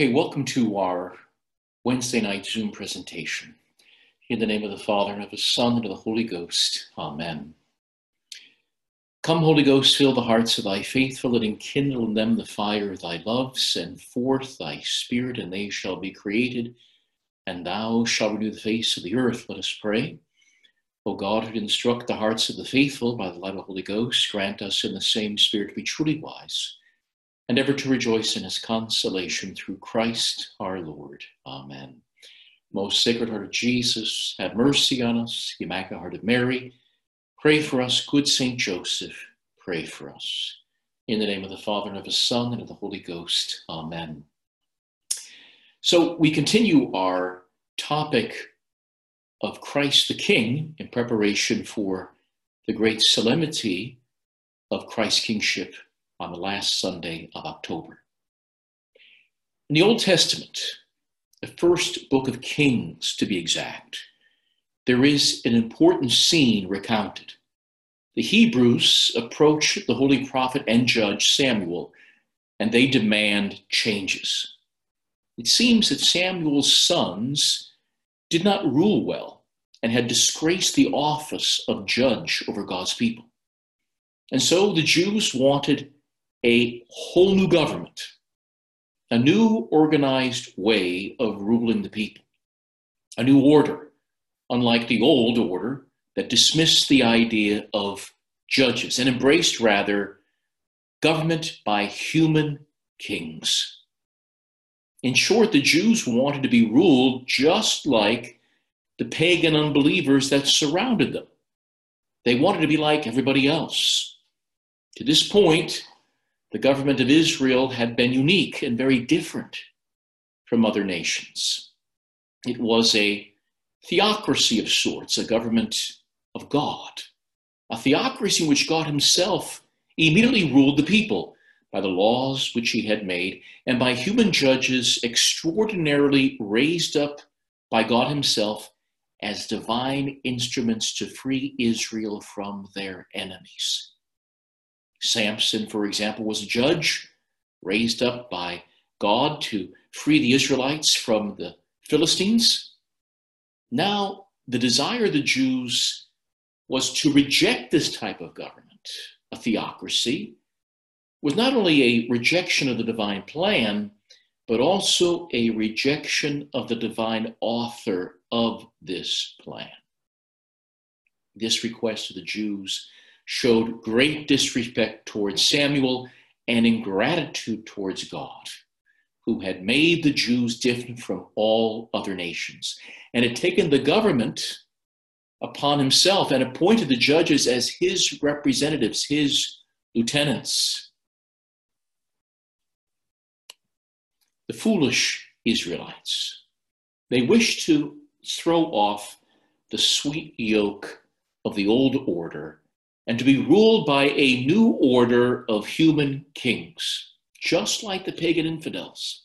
Okay, welcome to our Wednesday night Zoom presentation. In the name of the Father, and of the Son, and of the Holy Ghost. Amen. Come, Holy Ghost, fill the hearts of thy faithful, and enkindle in them the fire of thy love. Send forth thy Spirit, and they shall be created, and thou shalt renew the face of the earth. Let us pray. O God, who instruct the hearts of the faithful by the light of the Holy Ghost, grant us in the same Spirit to be truly wise and ever to rejoice in his consolation through Christ our Lord. Amen. Most Sacred Heart of Jesus, have mercy on us. Immaculate Heart of Mary, pray for us. Good Saint Joseph, pray for us. In the name of the Father, and of the Son, and of the Holy Ghost. Amen. So we continue our topic of Christ the King in preparation for the great solemnity of Christ's kingship on the last Sunday of October. In the Old Testament, the first book of Kings to be exact, there is an important scene recounted. The Hebrews approach the holy prophet and judge Samuel, and they demand changes. It seems that Samuel's sons did not rule well and had disgraced the office of judge over God's people. And so the Jews wanted a whole new government, a new organized way of ruling the people, a new order, unlike the old order that dismissed the idea of judges and embraced rather government by human kings. In short, the Jews wanted to be ruled just like the pagan unbelievers that surrounded them. They wanted to be like everybody else. To this point, the government of Israel had been unique and very different from other nations. It was a theocracy of sorts, a government of God, a theocracy in which God Himself immediately ruled the people by the laws which He had made and by human judges extraordinarily raised up by God Himself as divine instruments to free Israel from their enemies. Samson, for example, was a judge raised up by God to free the Israelites from the Philistines. Now, the desire of the Jews was to reject this type of government, a theocracy, was not only a rejection of the divine plan, but also a rejection of the divine author of this plan. This request of the Jews showed great disrespect towards Samuel and ingratitude towards God, who had made the Jews different from all other nations and had taken the government upon himself and appointed the judges as his representatives, his lieutenants. The foolish Israelites, they wished to throw off the sweet yoke of the old order and to be ruled by a new order of human kings, just like the pagan infidels.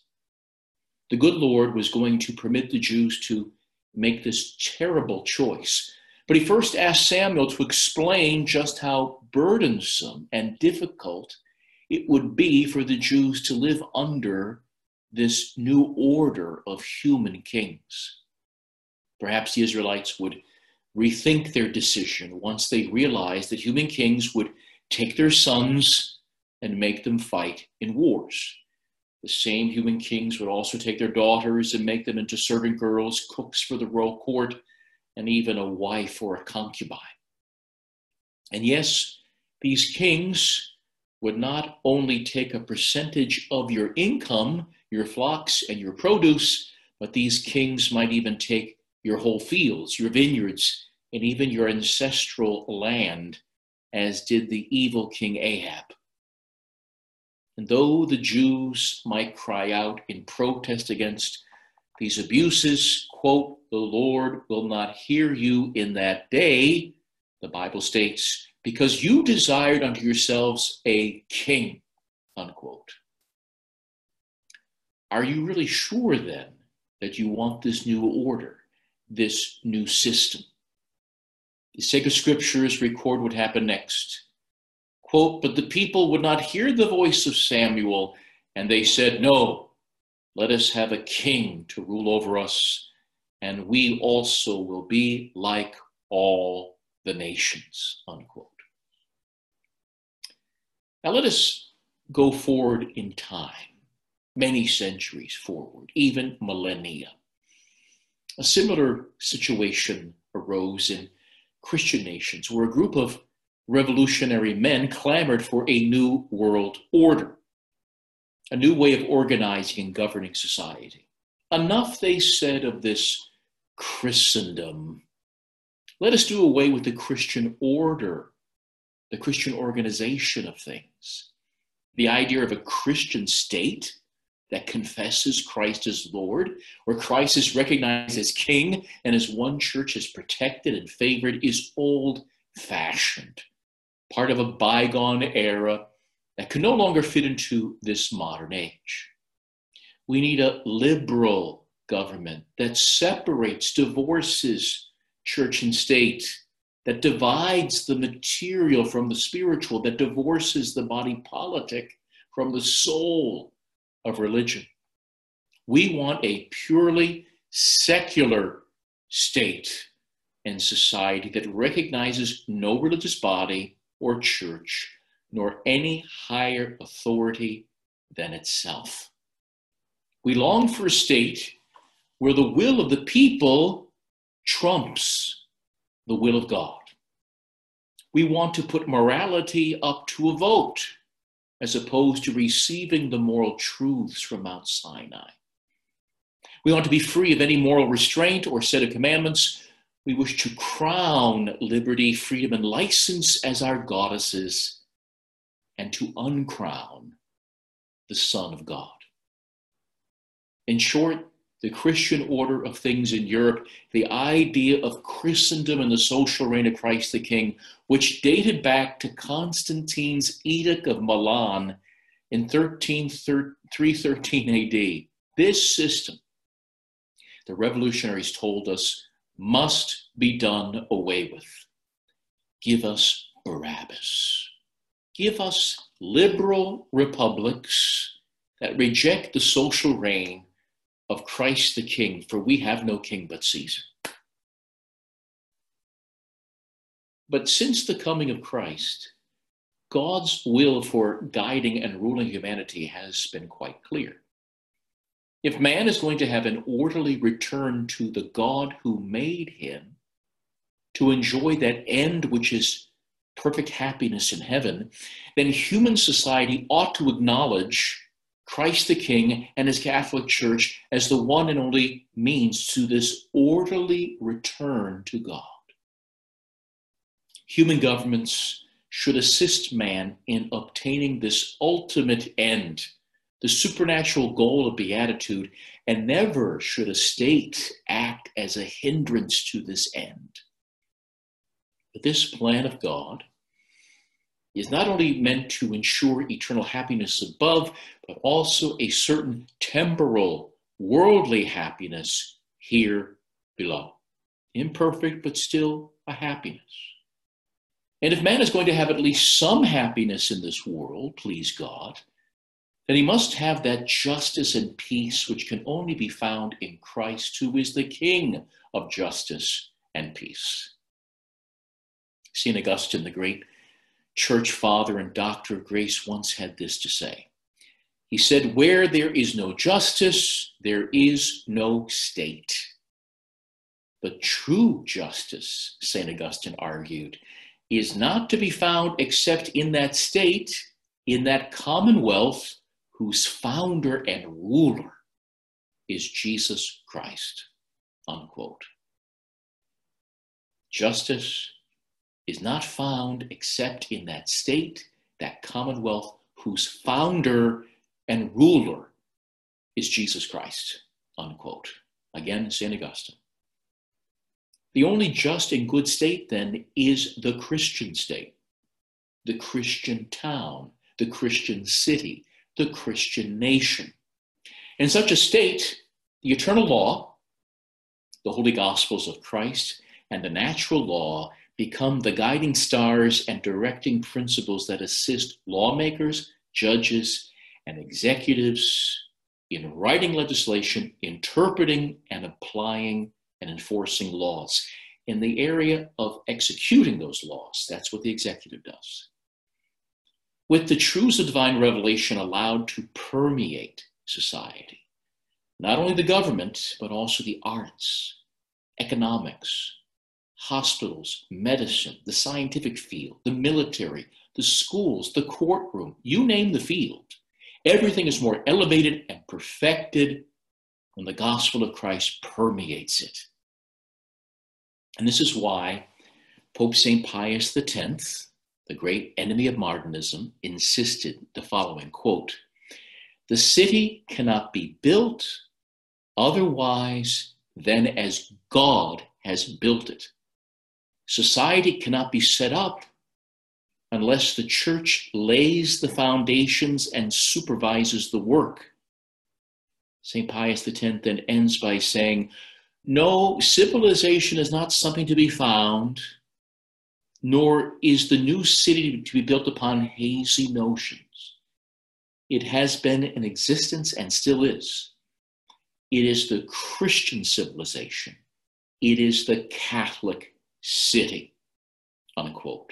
The good Lord was going to permit the Jews to make this terrible choice. But he first asked Samuel to explain just how burdensome and difficult it would be for the Jews to live under this new order of human kings. Perhaps the Israelites would rethink their decision once they realized that human kings would take their sons and make them fight in wars. The same human kings would also take their daughters and make them into servant girls, cooks for the royal court, and even a wife or a concubine. And yes, these kings would not only take a percentage of your income, your flocks, and your produce, but these kings might even take your whole fields, your vineyards, and even your ancestral land, as did the evil King Ahab. And though the Jews might cry out in protest against these abuses, quote, the Lord will not hear you in that day, the Bible states, because you desired unto yourselves a king, unquote. Are you really sure then that you want this new order, this new system? The sacred scriptures record what happened next. Quote, but the people would not hear the voice of Samuel, and they said, No, let us have a king to rule over us, and we also will be like all the nations. Unquote. Now let us go forward in time, many centuries forward, even millennia. A similar situation arose in Christian nations where a group of revolutionary men clamored for a new world order, a new way of organizing and governing society. Enough, they said, of this Christendom. Let us do away with the Christian order, the Christian organization of things. The idea of a Christian state that confesses Christ as Lord, where Christ is recognized as King and as one church is protected and favored, is old fashioned, part of a bygone era that can no longer fit into this modern age. We need a liberal government that separates, divorces church and state, that divides the material from the spiritual, that divorces the body politic from the soul of religion. We want a purely secular state and society that recognizes no religious body or church, nor any higher authority than itself. We long for a state where the will of the people trumps the will of God. We want to put morality up to a vote as opposed to receiving the moral truths from Mount Sinai. We want to be free of any moral restraint or set of commandments. We wish to crown liberty, freedom, and license as our goddesses and to uncrown the Son of God. In short, the Christian order of things in Europe, the idea of Christendom and the social reign of Christ the King, which dated back to Constantine's Edict of Milan in 13, 313 AD. This system, the revolutionaries told us, must be done away with. Give us Barabbas. Give us liberal republics that reject the social reign of Christ the King, for we have no king but Caesar. But since the coming of Christ, God's will for guiding and ruling humanity has been quite clear. If man is going to have an orderly return to the God who made him, to enjoy that end which is perfect happiness in heaven, then human society ought to acknowledge Christ the King and his Catholic Church as the one and only means to this orderly return to God. Human governments should assist man in obtaining this ultimate end, the supernatural goal of beatitude, and never should a state act as a hindrance to this end. But this plan of God is not only meant to ensure eternal happiness above, but also a certain temporal, worldly happiness here below. Imperfect, but still a happiness. And if man is going to have at least some happiness in this world, please God, then he must have that justice and peace which can only be found in Christ, who is the King of justice and peace. St. Augustine, the great church father and doctor of grace, once had this to say. He said, Where there is no justice, there is no state. But true justice, St. Augustine argued, is not to be found except in that state in that commonwealth whose founder and ruler is Jesus Christ. Unquote. Justice is not found except in that state, that commonwealth whose founder and ruler is Jesus Christ. Unquote. Again, St. Augustine. The only just and good state, then, is the Christian state, the Christian town, the Christian city, the Christian nation. In such a state, the eternal law, the holy gospels of Christ, and the natural law become the guiding stars and directing principles that assist lawmakers, judges, and executives in writing legislation, interpreting and applying and enforcing laws. In the area of executing those laws, that's what the executive does. With the truths of divine revelation allowed to permeate society, not only the government, but also the arts, economics, hospitals, medicine, the scientific field, the military, the schools, the courtroom, you name the field. Everything is more elevated and perfected when the gospel of Christ permeates it. And this is why Pope St. Pius X, the great enemy of modernism, insisted the following quote The city cannot be built otherwise than as God has built it. Society cannot be set up unless the church lays the foundations and supervises the work. St. Pius X then ends by saying, No, civilization is not something to be found, nor is the new city to be built upon hazy notions. It has been in existence and still is. It is the Christian civilization. It is the Catholic city. Unquote.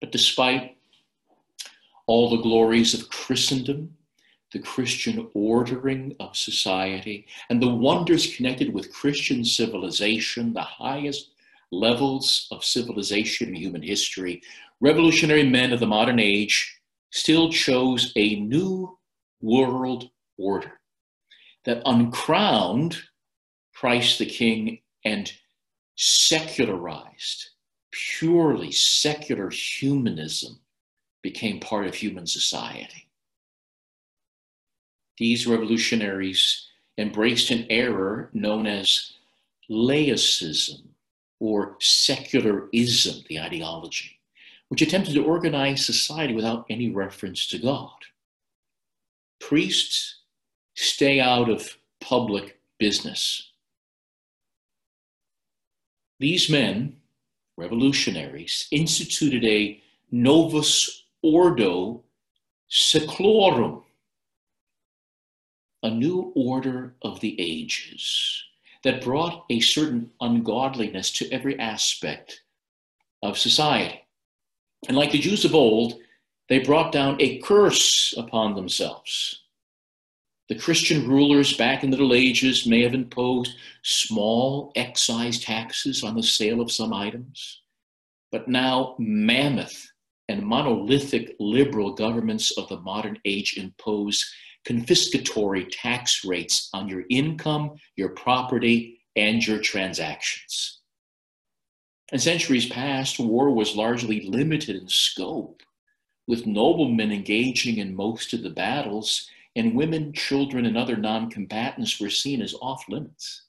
But despite all the glories of Christendom, the Christian ordering of society, and the wonders connected with Christian civilization, the highest levels of civilization in human history, revolutionary men of the modern age still chose a new world order that uncrowned Christ the King and secularized purely secular humanism became part of human society. These revolutionaries embraced an error known as laicism or secularism, the ideology, which attempted to organize society without any reference to God. Priests stay out of public business. These men revolutionaries, instituted a novus ordo seclorum, a new order of the ages that brought a certain ungodliness to every aspect of society. And like the Jews of old, they brought down a curse upon themselves. The Christian rulers back in the Middle Ages may have imposed small excise taxes on the sale of some items, but now mammoth and monolithic liberal governments of the modern age impose confiscatory tax rates on your income, your property, and your transactions. In centuries past, war was largely limited in scope, with noblemen engaging in most of the battles and women, children, and other non combatants were seen as off limits.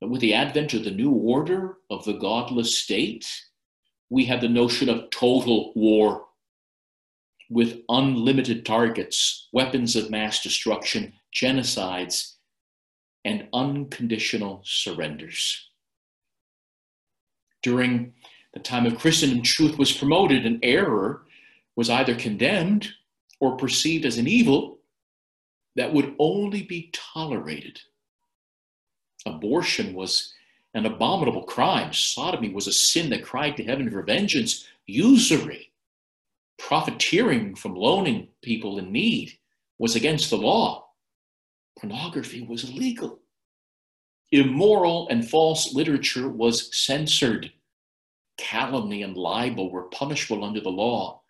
But with the advent of the new order of the godless state, we had the notion of total war with unlimited targets, weapons of mass destruction, genocides, and unconditional surrenders. During the time of Christendom, truth was promoted and error was either condemned or perceived as an evil that would only be tolerated. Abortion was an abominable crime. Sodomy was a sin that cried to heaven for vengeance. Usury, profiteering from loaning people in need, was against the law. Pornography was illegal. Immoral and false literature was censored. Calumny and libel were punishable under the law.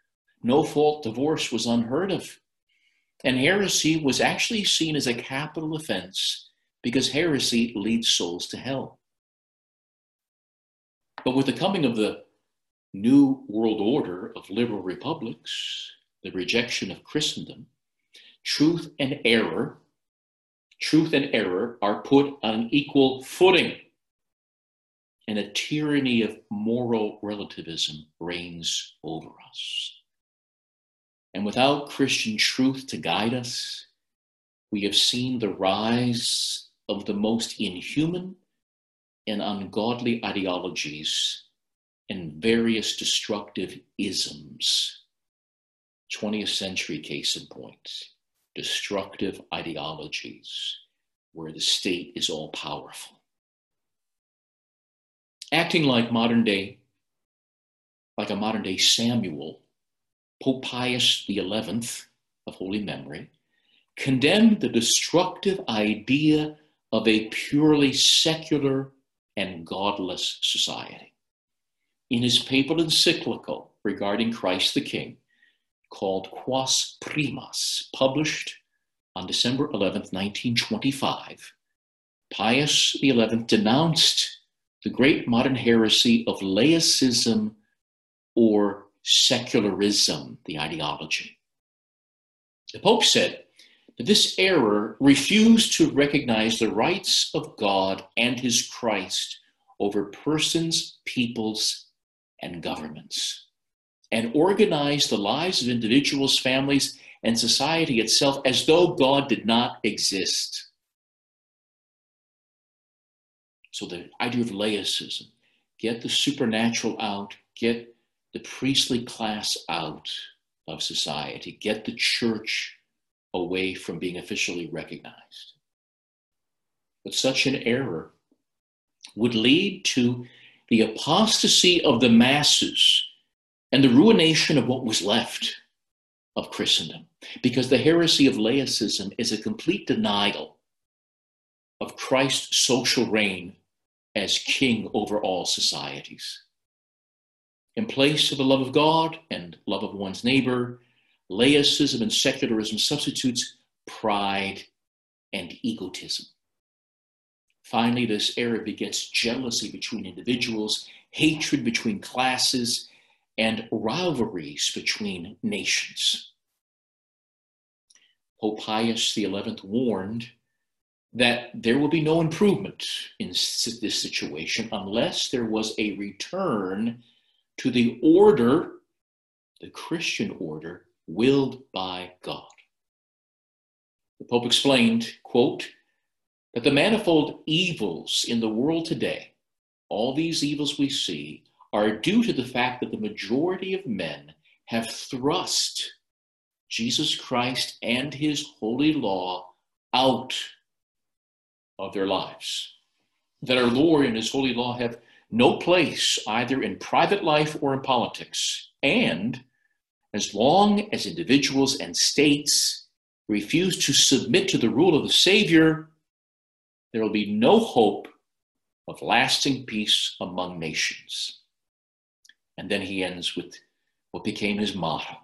no fault divorce was unheard of. And heresy was actually seen as a capital offense because heresy leads souls to hell. But with the coming of the new world order of liberal republics, the rejection of Christendom, truth and error, truth and error are put on an equal footing. And a tyranny of moral relativism reigns over us. And without Christian truth to guide us, we have seen the rise of the most inhuman and ungodly ideologies and various destructive isms. 20th century case in point destructive ideologies where the state is all powerful. Acting like modern day, like a modern day Samuel, Pope Pius XI of holy memory condemned the destructive idea of a purely secular and godless society. In his papal encyclical regarding Christ the King, called Quas Primas, published on December 11, 1925, Pius XI denounced the great modern heresy of laicism or secularism, the ideology. The Pope said that this error refused to recognize the rights of God and his Christ over persons, peoples, and governments, and organized the lives of individuals, families, and society itself as though God did not exist. So the idea of laicism, get the supernatural out, get the priestly class out of society, get the church away from being officially recognized. But such an error would lead to the apostasy of the masses and the ruination of what was left of Christendom, because the heresy of laicism is a complete denial of Christ's social reign as king over all societies. In place of the love of God and love of one's neighbor, laicism and secularism substitutes pride and egotism. Finally, this error begets jealousy between individuals, hatred between classes, and rivalries between nations. Pope Pius XI warned that there will be no improvement in this situation unless there was a return to the order, the Christian order, willed by God. The Pope explained, quote, that the manifold evils in the world today, all these evils we see, are due to the fact that the majority of men have thrust Jesus Christ and his holy law out of their lives. That our Lord and his holy law have no place either in private life or in politics. And as long as individuals and states refuse to submit to the rule of the Savior, there will be no hope of lasting peace among nations. And then he ends with what became his motto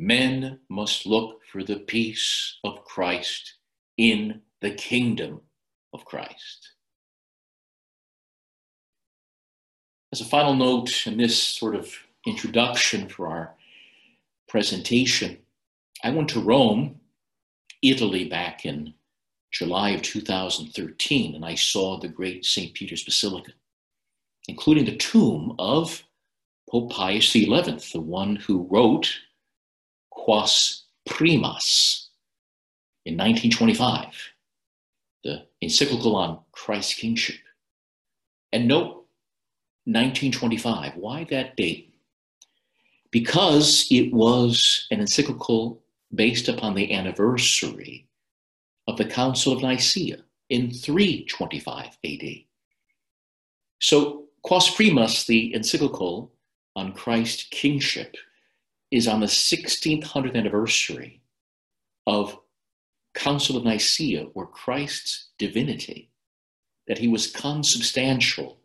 Men must look for the peace of Christ in the kingdom of Christ. As a final note in this sort of introduction for our presentation, I went to Rome, Italy, back in July of 2013, and I saw the great St. Peter's Basilica, including the tomb of Pope Pius XI, the one who wrote Quas Primas in 1925, the encyclical on Christ's kingship. And note 1925. Why that date? Because it was an encyclical based upon the anniversary of the Council of Nicaea in 325 AD. So, Quas Primas, the encyclical on Christ's kingship, is on the 1600th anniversary of Council of Nicaea, where Christ's divinity, that he was consubstantial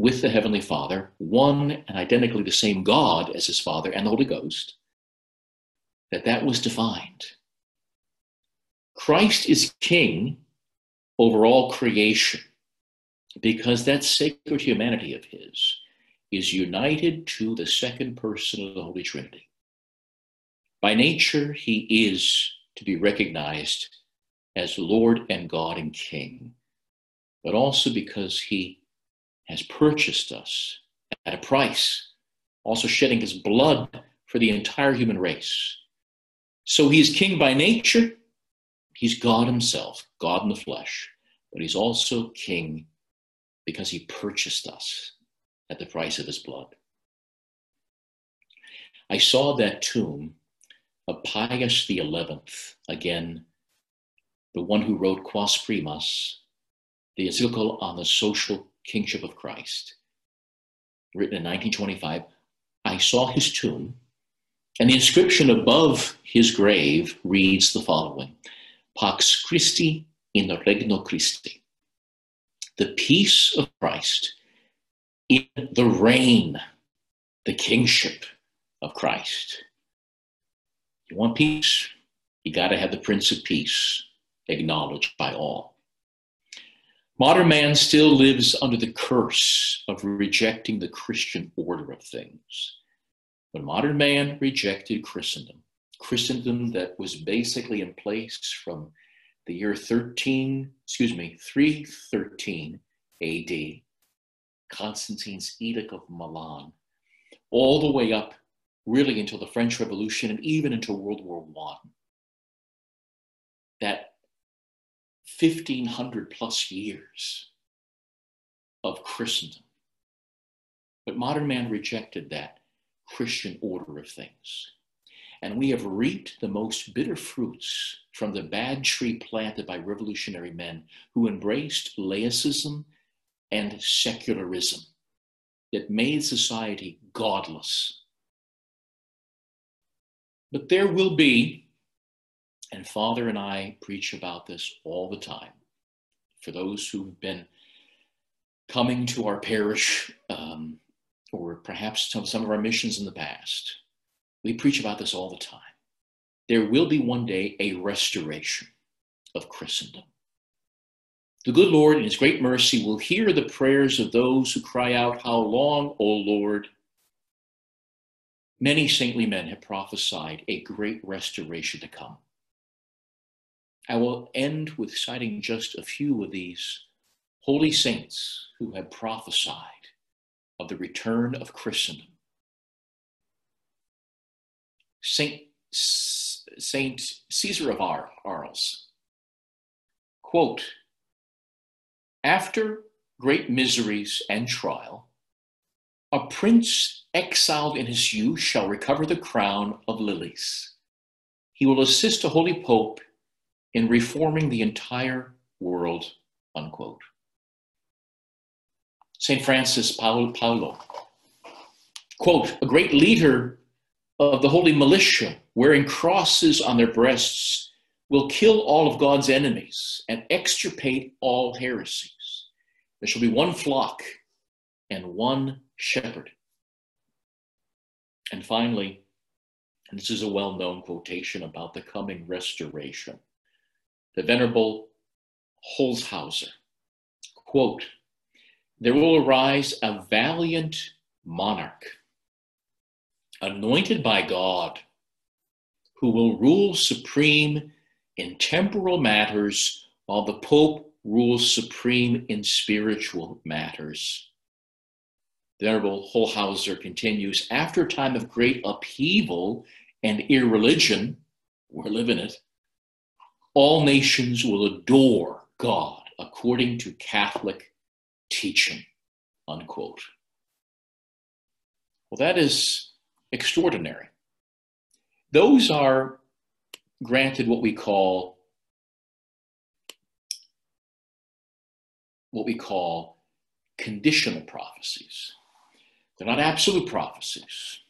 with the Heavenly Father, one and identically the same God as his Father and the Holy Ghost, that that was defined. Christ is king over all creation because that sacred humanity of his is united to the second person of the Holy Trinity. By nature, he is to be recognized as Lord and God and King, but also because he has purchased us at a price, also shedding his blood for the entire human race. So he is king by nature, he's God himself, God in the flesh, but he's also king because he purchased us at the price of his blood. I saw that tomb of Pius XI, again, the one who wrote Quas Primas, the encyclical on the social kingship of Christ, written in 1925. I saw his tomb, and the inscription above his grave reads the following Pax Christi in Regno Christi. The peace of Christ in the reign, the kingship of Christ. You want peace? You got to have the Prince of Peace acknowledged by all. Modern man still lives under the curse of rejecting the Christian order of things. When modern man rejected Christendom, Christendom that was basically in place from the year 13, excuse me, 313 AD, Constantine's Edict of Milan, all the way up really until the French Revolution and even until World War I. That 1500 plus years of Christendom. But modern man rejected that Christian order of things. And we have reaped the most bitter fruits from the bad tree planted by revolutionary men who embraced laicism and secularism that made society godless but there will be, and Father and I preach about this all the time. For those who've been coming to our parish, um, or perhaps some, some of our missions in the past, we preach about this all the time. There will be one day a restoration of Christendom. The good Lord, in His great mercy, will hear the prayers of those who cry out, How long, O Lord? Many saintly men have prophesied a great restoration to come. I will end with citing just a few of these holy saints who have prophesied of the return of Christendom. Saint, Saint Caesar of Arles, quote, after great miseries and trial, a prince exiled in his youth shall recover the crown of lilies. He will assist a holy pope in reforming the entire world. Unquote. St. Francis Paola, quote, a great leader of the holy militia wearing crosses on their breasts will kill all of God's enemies and extirpate all heresies. There shall be one flock and one shepherd. And finally, and this is a well known quotation about the coming restoration, the Venerable Holzhauser. quote, There will arise a valiant monarch, anointed by God, who will rule supreme in temporal matters while the Pope rules supreme in spiritual matters. Venerable Holzhauser continues After a time of great upheaval and irreligion, we're living it, all nations will adore God according to Catholic teaching. Unquote. Well, that is extraordinary. Those are granted what we call what we call conditional prophecies. They're not absolute prophecies.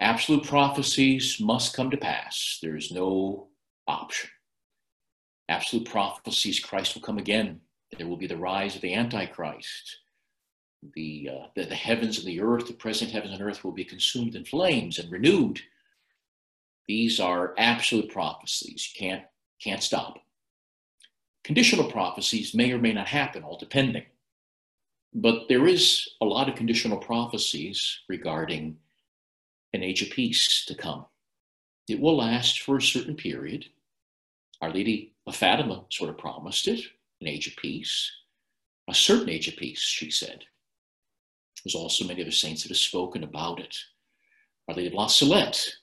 Absolute prophecies must come to pass. There is no option. Absolute prophecies Christ will come again. There will be the rise of the Antichrist. The, uh, the, the heavens and the earth, the present heavens and earth, will be consumed in flames and renewed. These are absolute prophecies. You can't, can't stop. Conditional prophecies may or may not happen, all depending. But there is a lot of conditional prophecies regarding an age of peace to come. It will last for a certain period. Our Lady Fatima sort of promised it an age of peace, a certain age of peace, she said. There's also many other saints that have spoken about it. Our Lady of La Salette,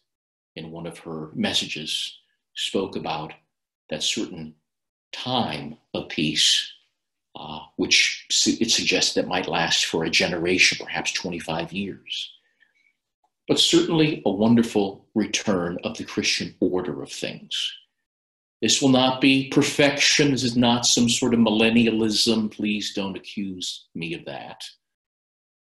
in one of her messages, spoke about that certain time of peace, uh, which it suggests that might last for a generation, perhaps 25 years. But certainly a wonderful return of the Christian order of things. This will not be perfection. This is not some sort of millennialism. Please don't accuse me of that.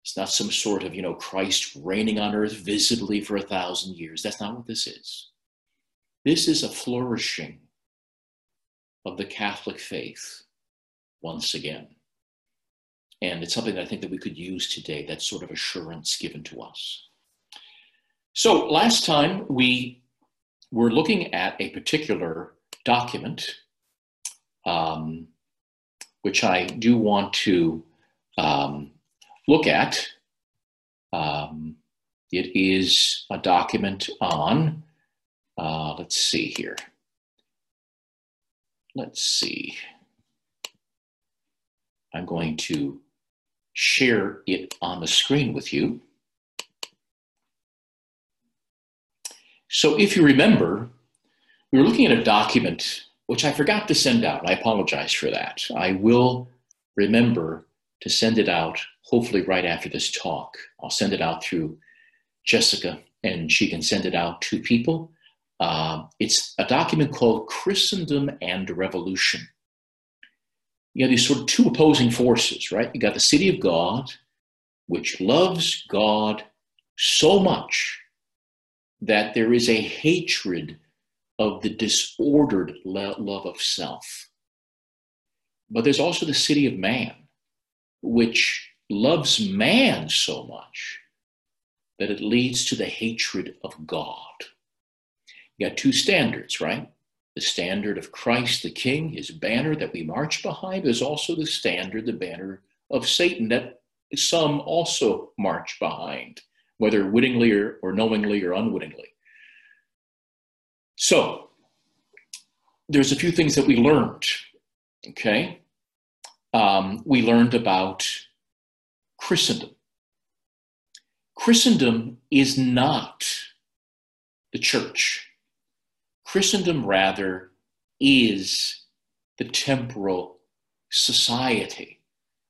It's not some sort of, you know, Christ reigning on earth visibly for a thousand years. That's not what this is. This is a flourishing of the Catholic faith once again. And it's something that I think that we could use today, that sort of assurance given to us. So last time we were looking at a particular document, um, which I do want to um, look at. Um, it is a document on, uh, let's see here. Let's see. I'm going to share it on the screen with you. So if you remember, we were looking at a document which I forgot to send out. I apologize for that. I will remember to send it out hopefully right after this talk. I'll send it out through Jessica and she can send it out to people. Uh, it's a document called Christendom and Revolution. You have these sort of two opposing forces, right? You got the city of God, which loves God so much that there is a hatred of the disordered love of self. But there's also the city of man, which loves man so much that it leads to the hatred of God. You got two standards, right? The standard of Christ the King, his banner that we march behind. is also the standard, the banner of Satan that some also march behind, whether wittingly or, or knowingly or unwittingly. So, there's a few things that we learned, okay? Um, we learned about Christendom. Christendom is not the church. Christendom, rather, is the temporal society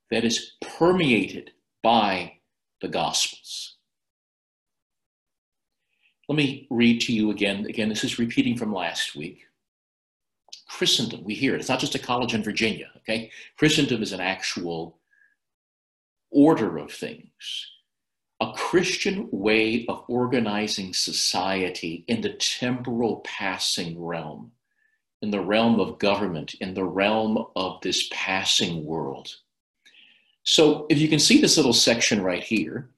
that is permeated by the Gospels. Let me read to you again. Again, this is repeating from last week. Christendom, we hear it. It's not just a college in Virginia, okay? Christendom is an actual order of things a Christian way of organizing society in the temporal passing realm, in the realm of government, in the realm of this passing world. So, if you can see this little section right here,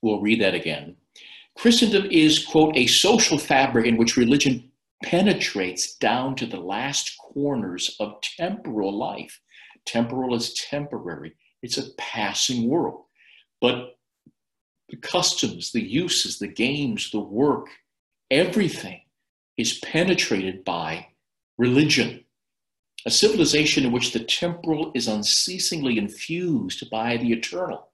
we'll read that again. Christendom is, quote, a social fabric in which religion penetrates down to the last corners of temporal life. Temporal is temporary, it's a passing world. But the customs, the uses, the games, the work, everything is penetrated by religion. A civilization in which the temporal is unceasingly infused by the eternal.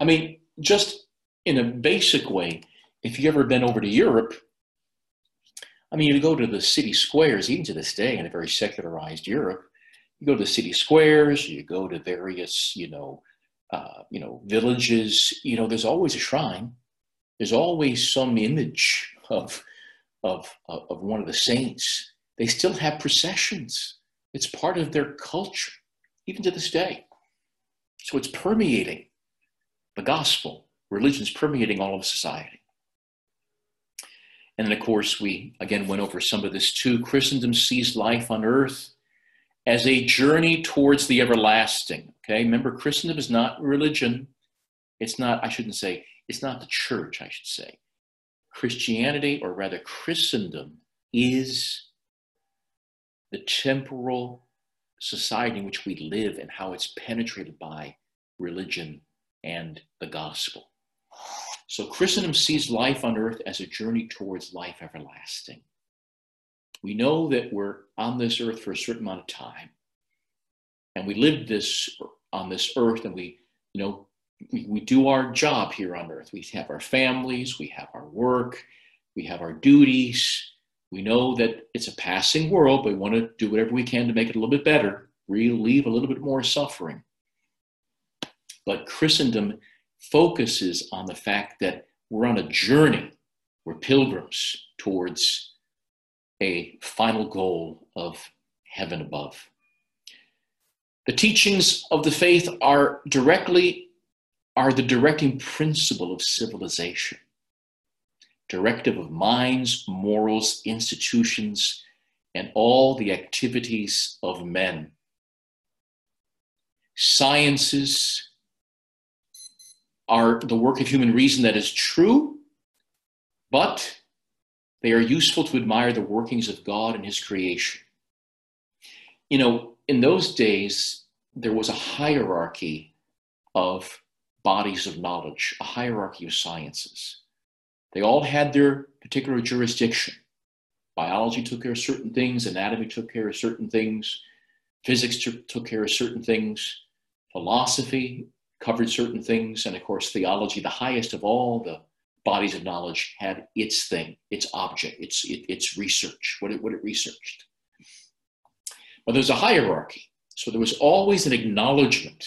I mean, just in a basic way, if you've ever been over to Europe, I mean, you go to the city squares, even to this day in a very secularized Europe, you go to the city squares, you go to various, you know, uh, you know, villages, you know, there's always a shrine. There's always some image of, of, of one of the saints. They still have processions. It's part of their culture, even to this day. So it's permeating the gospel. Religion's permeating all of society. And then, of course, we again went over some of this too. Christendom sees life on earth as a journey towards the everlasting. Okay, remember, Christendom is not religion. It's not, I shouldn't say, it's not the church, I should say. Christianity, or rather Christendom, is the temporal society in which we live and how it's penetrated by religion and the gospel. So Christendom sees life on earth as a journey towards life everlasting. We know that we're on this earth for a certain amount of time, and we live this on this earth, and we, you know, we, we do our job here on earth. We have our families, we have our work, we have our duties. We know that it's a passing world, but we want to do whatever we can to make it a little bit better, relieve a little bit more suffering. But Christendom focuses on the fact that we're on a journey, we're pilgrims towards a final goal of heaven above. The teachings of the faith are directly are the directing principle of civilization, directive of minds, morals, institutions, and all the activities of men. Sciences are the work of human reason that is true, but they are useful to admire the workings of God and His creation. You know, in those days, there was a hierarchy of bodies of knowledge, a hierarchy of sciences. They all had their particular jurisdiction. Biology took care of certain things, anatomy took care of certain things, physics took care of certain things, philosophy covered certain things, and of course, theology, the highest of all the bodies of knowledge, had its thing, its object, its, it, its research, what it, what it researched. But there's a hierarchy. So there was always an acknowledgement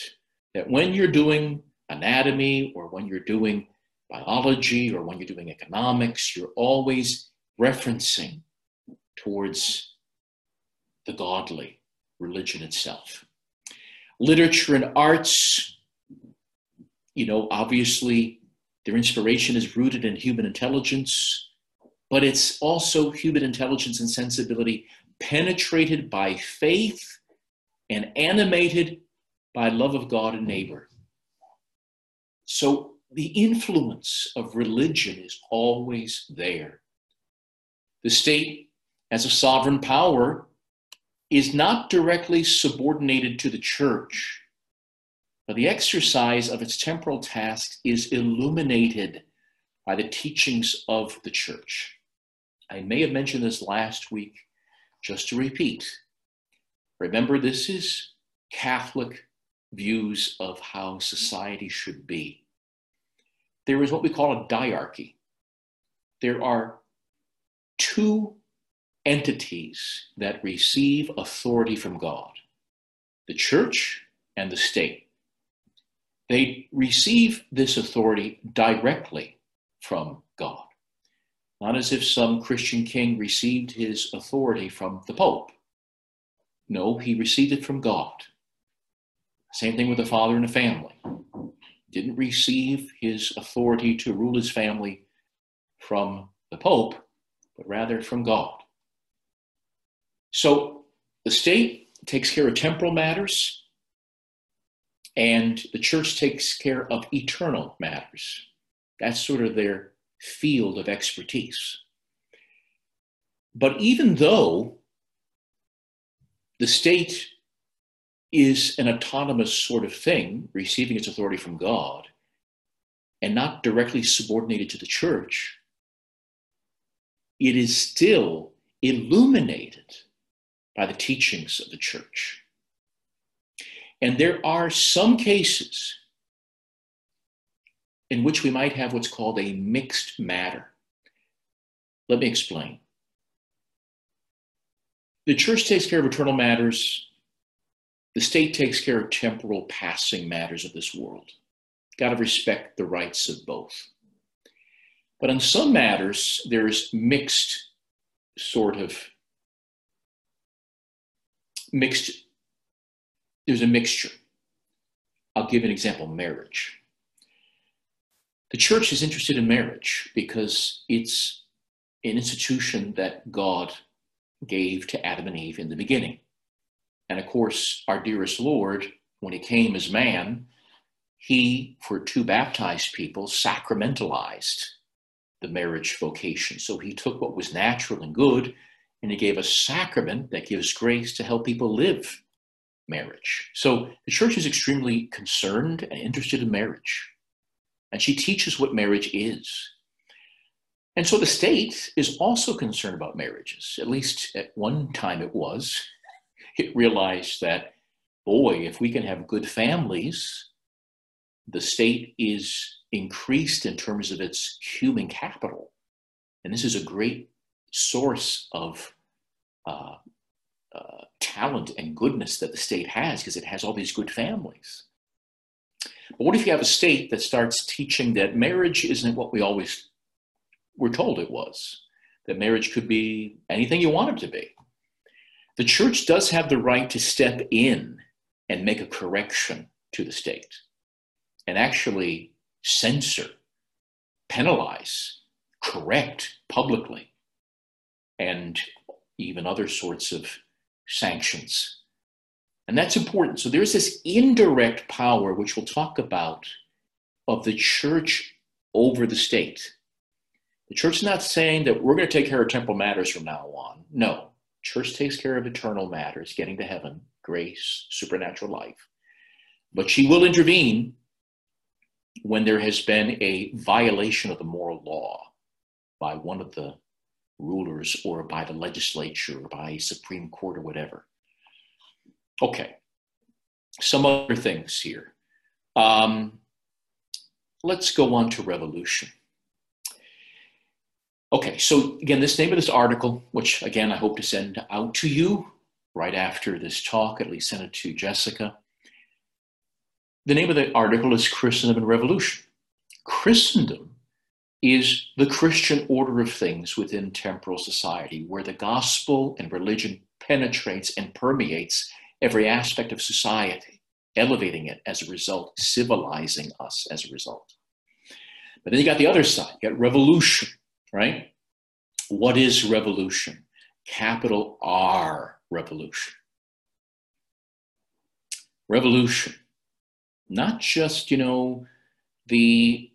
that when you're doing anatomy or when you're doing biology or when you're doing economics, you're always referencing towards the godly, religion itself. Literature and arts, you know, obviously their inspiration is rooted in human intelligence, but it's also human intelligence and sensibility penetrated by faith and animated by love of God and neighbor. So the influence of religion is always there. The state, as a sovereign power, is not directly subordinated to the church, but the exercise of its temporal tasks is illuminated by the teachings of the church. I may have mentioned this last week, just to repeat. Remember, this is Catholic views of how society should be there is what we call a diarchy. There are two entities that receive authority from God the church and the state. They receive this authority directly from God, not as if some Christian king received his authority from the Pope. No, he received it from God. Same thing with the father and the family didn't receive his authority to rule his family from the Pope, but rather from God. So the state takes care of temporal matters, and the church takes care of eternal matters. That's sort of their field of expertise. But even though the state is an autonomous sort of thing, receiving its authority from God, and not directly subordinated to the church, it is still illuminated by the teachings of the church. And there are some cases in which we might have what's called a mixed matter. Let me explain. The church takes care of eternal matters the state takes care of temporal passing matters of this world. Got to respect the rights of both. But on some matters, there's mixed sort of mixed, there's a mixture. I'll give an example marriage. The church is interested in marriage because it's an institution that God gave to Adam and Eve in the beginning. And of course, our dearest Lord, when he came as man, he, for two baptized people, sacramentalized the marriage vocation. So he took what was natural and good and he gave a sacrament that gives grace to help people live marriage. So the church is extremely concerned and interested in marriage. And she teaches what marriage is. And so the state is also concerned about marriages. At least at one time it was. It realized that, boy, if we can have good families, the state is increased in terms of its human capital. And this is a great source of uh, uh, talent and goodness that the state has because it has all these good families. But what if you have a state that starts teaching that marriage isn't what we always were told it was? That marriage could be anything you want it to be. The church does have the right to step in and make a correction to the state and actually censor, penalize, correct publicly, and even other sorts of sanctions. And that's important. So there's this indirect power, which we'll talk about, of the church over the state. The church is not saying that we're going to take care of temporal matters from now on. No, church takes care of eternal matters, getting to heaven, grace, supernatural life. But she will intervene when there has been a violation of the moral law by one of the rulers or by the legislature or by Supreme Court or whatever. Okay, some other things here. Um, let's go on to revolution. Okay, so again, this name of this article, which again I hope to send out to you right after this talk, at least send it to Jessica. The name of the article is Christendom and Revolution. Christendom is the Christian order of things within temporal society, where the gospel and religion penetrates and permeates every aspect of society, elevating it as a result, civilizing us as a result. But then you got the other side, you got revolution, right? What is revolution? Capital R revolution. Revolution not just, you know, the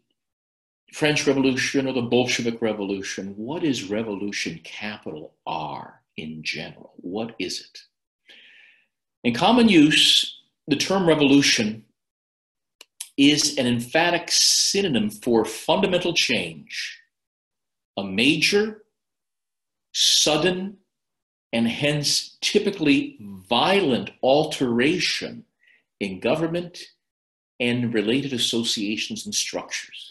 French Revolution or the Bolshevik Revolution. What is revolution, capital R, in general? What is it? In common use, the term revolution is an emphatic synonym for fundamental change, a major, sudden, and hence typically violent alteration in government and related associations and structures.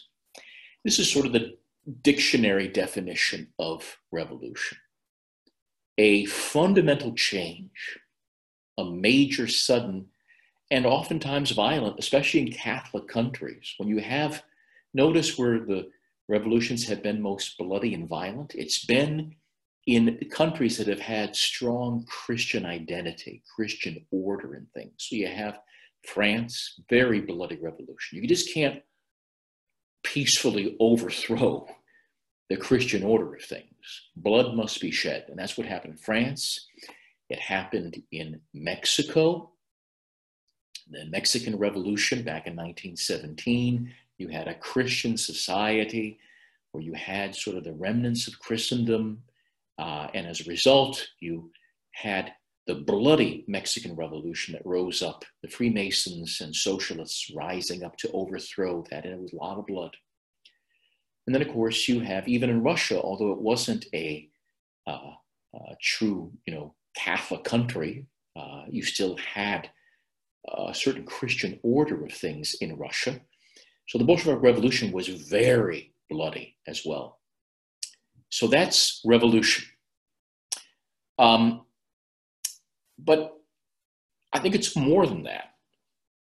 This is sort of the dictionary definition of revolution a fundamental change, a major, sudden, and oftentimes violent, especially in Catholic countries. When you have, notice where the revolutions have been most bloody and violent, it's been in countries that have had strong Christian identity, Christian order and things. So you have France, very bloody revolution. You just can't peacefully overthrow the Christian order of things. Blood must be shed. And that's what happened in France. It happened in Mexico. The Mexican Revolution back in 1917, you had a Christian society where you had sort of the remnants of Christendom. Uh, and as a result, you had the bloody Mexican Revolution that rose up, the Freemasons and socialists rising up to overthrow that, and it was a lot of blood. And then, of course, you have even in Russia, although it wasn't a, uh, a true, you know, Catholic country, uh, you still had a certain Christian order of things in Russia. So the Bolshevik Revolution was very bloody as well. So that's revolution. Um, but I think it's more than that.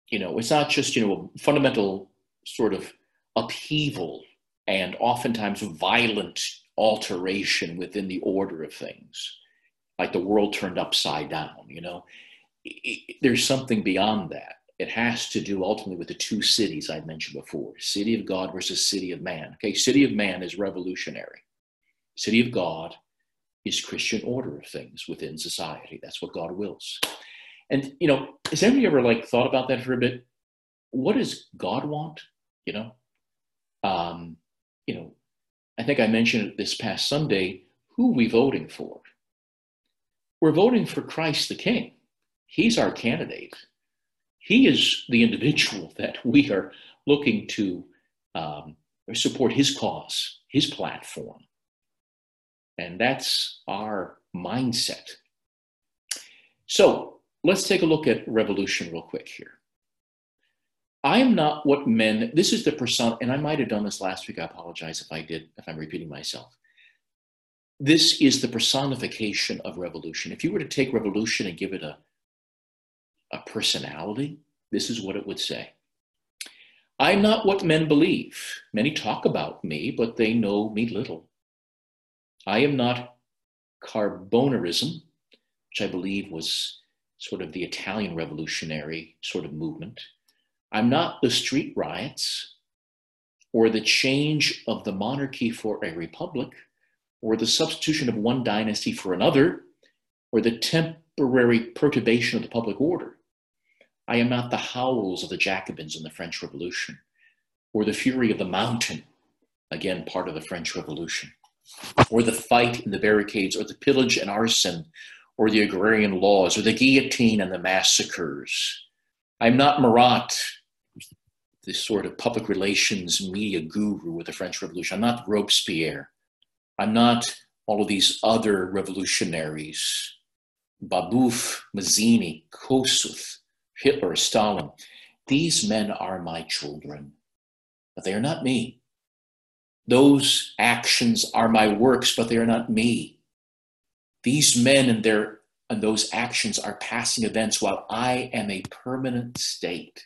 You know, it's not just, you know, a fundamental sort of upheaval and oftentimes violent alteration within the order of things, like the world turned upside down, you know. There's something beyond that. It has to do ultimately with the two cities I mentioned before city of God versus city of man. Okay, city of man is revolutionary, city of God is Christian order of things within society. That's what God wills. And you know, has anybody ever like thought about that for a bit? What does God want? You know, um, you know, I think I mentioned this past Sunday, who we voting for? We're voting for Christ the King. He's our candidate. He is the individual that we are looking to um, support his cause, his platform. And that's our mindset. So let's take a look at revolution real quick here. I am not what men, this is the person, and I might have done this last week. I apologize if I did, if I'm repeating myself. This is the personification of revolution. If you were to take revolution and give it a, a personality, this is what it would say I'm not what men believe. Many talk about me, but they know me little. I am not Carbonarism, which I believe was sort of the Italian revolutionary sort of movement. I'm not the street riots or the change of the monarchy for a republic or the substitution of one dynasty for another or the temporary perturbation of the public order. I am not the howls of the Jacobins in the French Revolution or the fury of the mountain, again, part of the French Revolution, or the fight in the barricades or the pillage and arson or the agrarian laws or the guillotine and the massacres. I'm not Marat this sort of public relations media guru with the French Revolution. I'm not Robespierre. I'm not all of these other revolutionaries, Babeuf, Mazzini, Kossuth, Hitler, Stalin. These men are my children, but they are not me. Those actions are my works, but they are not me. These men and their and those actions are passing events while I am a permanent state.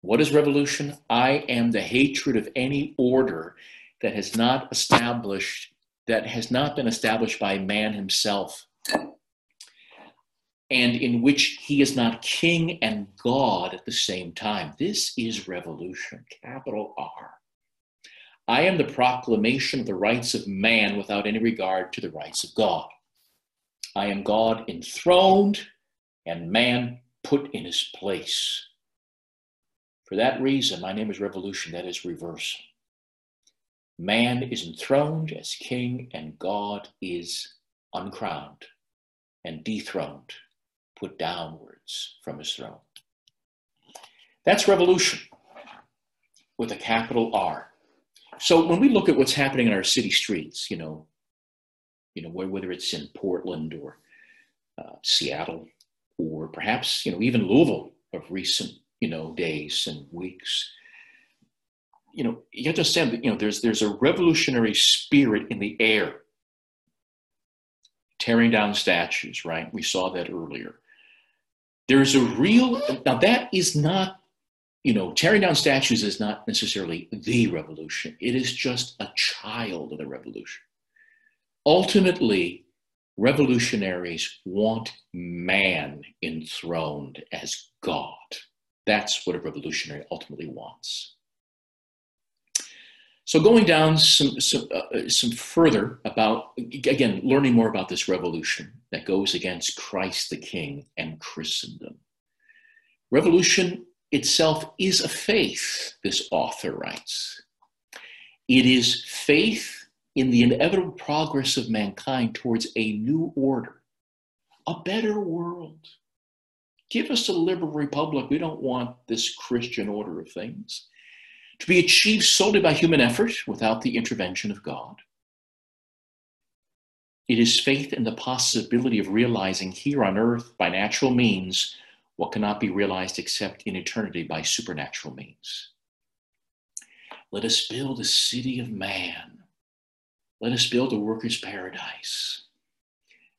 What is revolution? I am the hatred of any order that has not established, that has not been established by man himself, and in which he is not king and God at the same time. This is revolution, capital R. I am the proclamation of the rights of man without any regard to the rights of God. I am God enthroned and man put in his place. For that reason, my name is Revolution, that is reverse. Man is enthroned as king, and God is uncrowned and dethroned, put downwards from his throne. That's revolution with a capital R. So when we look at what's happening in our city streets, you know, you know, whether it's in Portland or uh, Seattle or perhaps, you know, even Louisville of recent you know, days and weeks. You know, you have to understand that, you know, there's, there's a revolutionary spirit in the air. Tearing down statues, right? We saw that earlier. There's a real, now that is not, you know, tearing down statues is not necessarily the revolution. It is just a child of the revolution. Ultimately, revolutionaries want man enthroned as God. That's what a revolutionary ultimately wants. So going down some, some, uh, some further about, again, learning more about this revolution that goes against Christ the King and Christendom. Revolution itself is a faith, this author writes. It is faith in the inevitable progress of mankind towards a new order, a better world, Give us a liberal republic. We don't want this Christian order of things to be achieved solely by human effort without the intervention of God. It is faith in the possibility of realizing here on earth by natural means what cannot be realized except in eternity by supernatural means. Let us build a city of man. Let us build a worker's paradise.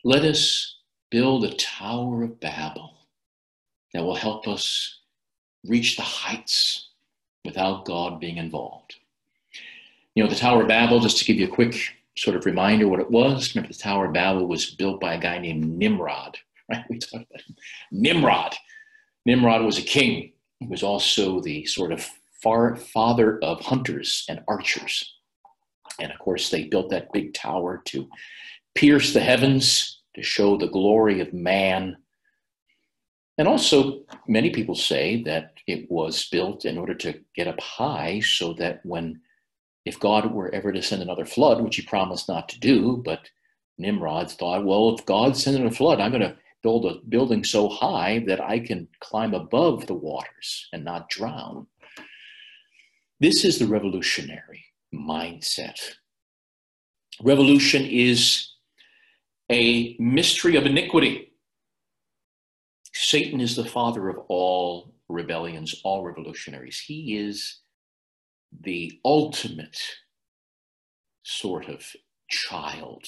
Let us build a Tower of Babel that will help us reach the heights without God being involved. You know, the Tower of Babel, just to give you a quick sort of reminder what it was, remember the Tower of Babel was built by a guy named Nimrod, right? We talked about him. Nimrod. Nimrod was a king. He was also the sort of father of hunters and archers. And of course, they built that big tower to pierce the heavens, to show the glory of man and also, many people say that it was built in order to get up high so that when if God were ever to send another flood, which he promised not to do, but Nimrod thought, well, if God's sending a flood, I'm going to build a building so high that I can climb above the waters and not drown. This is the revolutionary mindset. Revolution is a mystery of iniquity. Satan is the father of all rebellions, all revolutionaries. He is the ultimate sort of child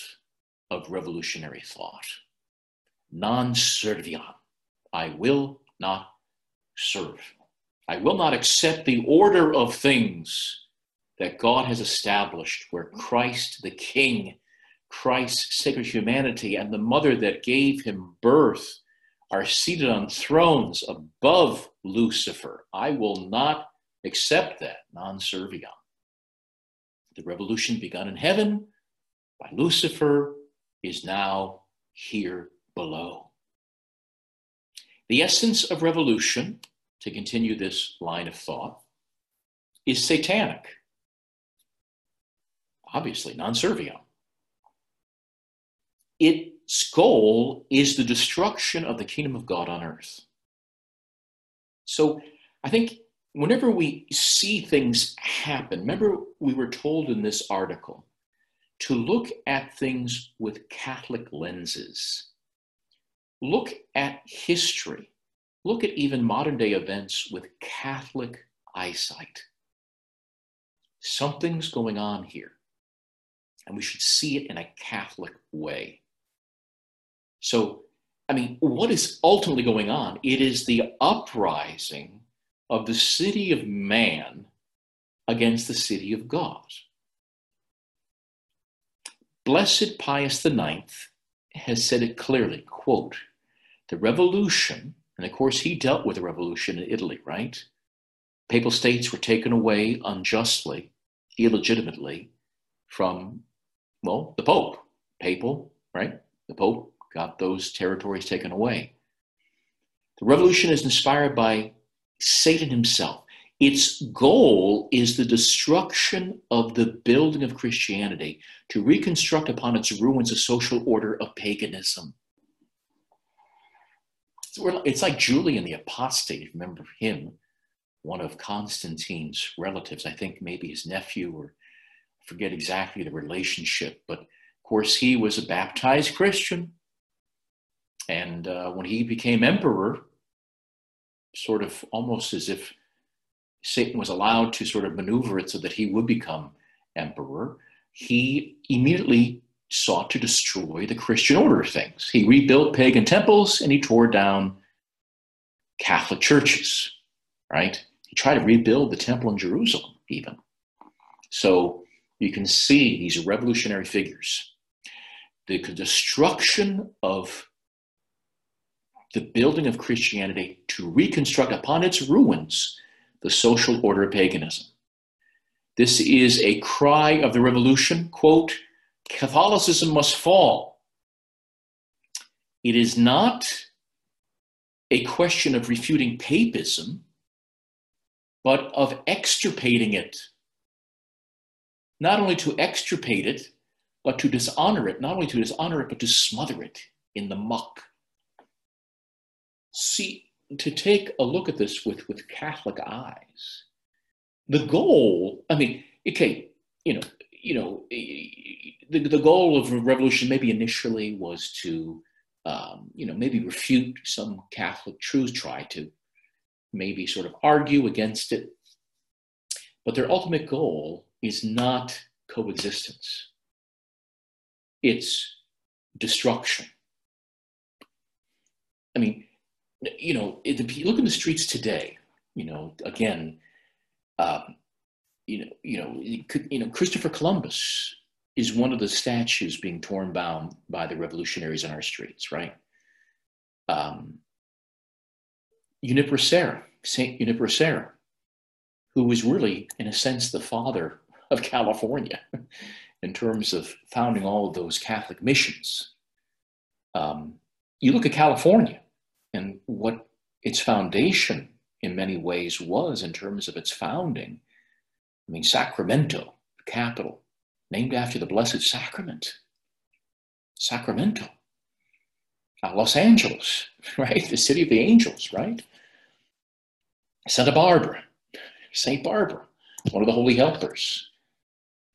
of revolutionary thought. Non serviam. I will not serve. I will not accept the order of things that God has established, where Christ the King, Christ's sacred humanity, and the mother that gave him birth are seated on thrones above Lucifer. I will not accept that non serviam. The revolution begun in heaven by Lucifer is now here below. The essence of revolution, to continue this line of thought, is satanic. Obviously, non serviam. Its goal is the destruction of the kingdom of God on earth. So I think whenever we see things happen, remember we were told in this article to look at things with Catholic lenses. Look at history. Look at even modern day events with Catholic eyesight. Something's going on here, and we should see it in a Catholic way. So, I mean, what is ultimately going on? It is the uprising of the city of man against the city of God. Blessed Pius IX has said it clearly, quote, the revolution, and of course he dealt with the revolution in Italy, right? Papal states were taken away unjustly, illegitimately from, well, the Pope. Papal, right? The Pope got those territories taken away. The revolution is inspired by Satan himself. Its goal is the destruction of the building of Christianity to reconstruct upon its ruins a social order of paganism. It's like Julian the Apostate, remember him, one of Constantine's relatives, I think maybe his nephew, or I forget exactly the relationship, but of course he was a baptized Christian. And uh, when he became emperor, sort of almost as if Satan was allowed to sort of maneuver it so that he would become emperor, he immediately sought to destroy the Christian order of things. He rebuilt pagan temples and he tore down Catholic churches, right? He tried to rebuild the temple in Jerusalem, even. So you can see these revolutionary figures. The destruction of the building of Christianity to reconstruct upon its ruins the social order of paganism. This is a cry of the revolution, quote, Catholicism must fall. It is not a question of refuting papism, but of extirpating it. Not only to extirpate it, but to dishonor it, not only to dishonor it, but to smother it in the muck see to take a look at this with with Catholic eyes. The goal, I mean, okay, you know, you know, the, the goal of revolution maybe initially was to, um, you know, maybe refute some Catholic truths, try to maybe sort of argue against it. But their ultimate goal is not coexistence, it's destruction. I mean, you know, look in the streets today, you know, again, um, you know, you know, you know, Christopher Columbus is one of the statues being torn down by the revolutionaries on our streets, right? Um, Junipero Saint Junipero who was really, in a sense, the father of California in terms of founding all of those Catholic missions. Um, you look at California, and what its foundation in many ways was in terms of its founding. I mean, Sacramento, the capital, named after the Blessed Sacrament, Sacramento. Uh, Los Angeles, right? The city of the angels, right? Santa Barbara, St. Barbara, one of the holy helpers.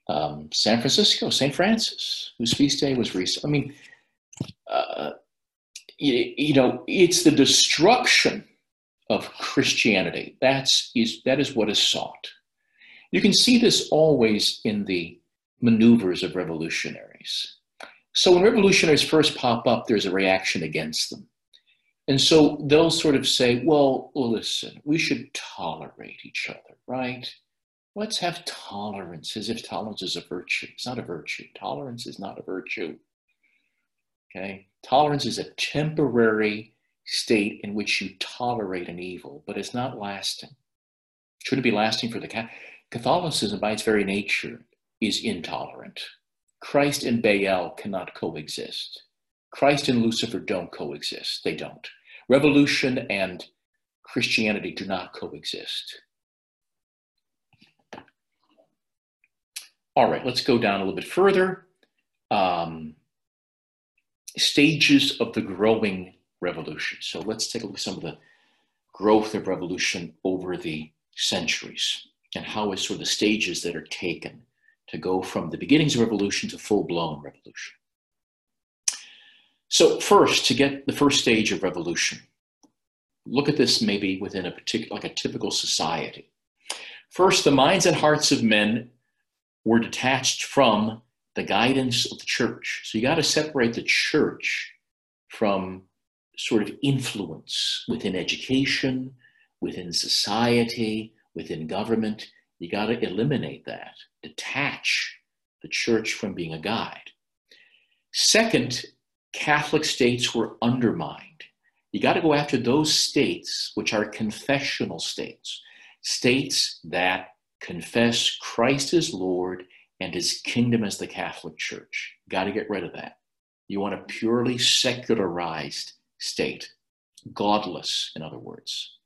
Um, San Francisco, St. Francis, whose feast day was recent. I mean, uh, you, you know, it's the destruction of Christianity. That's is that is what is sought. You can see this always in the maneuvers of revolutionaries. So when revolutionaries first pop up, there's a reaction against them. And so they'll sort of say, well, listen, we should tolerate each other, right? Let's have tolerance as if tolerance is a virtue. It's not a virtue. Tolerance is not a virtue. Okay? Tolerance is a temporary state in which you tolerate an evil, but it's not lasting. Should it be lasting for the Catholicism, by its very nature, is intolerant. Christ and Baal cannot coexist. Christ and Lucifer don't coexist. They don't. Revolution and Christianity do not coexist. All right, let's go down a little bit further. Um, stages of the growing revolution. So let's take a look at some of the growth of revolution over the centuries and how is sort of the stages that are taken to go from the beginnings of revolution to full blown revolution. So, first, to get the first stage of revolution, look at this maybe within a particular, like a typical society. First, the minds and hearts of men were detached from the guidance of the church. So, you got to separate the church from sort of influence within education, within society, within government. You got to eliminate that, detach the church from being a guide. Second, Catholic states were undermined. You got to go after those states which are confessional states, states that confess Christ as Lord and his kingdom as the Catholic Church. Got to get rid of that. You want a purely secularized state, godless, in other words,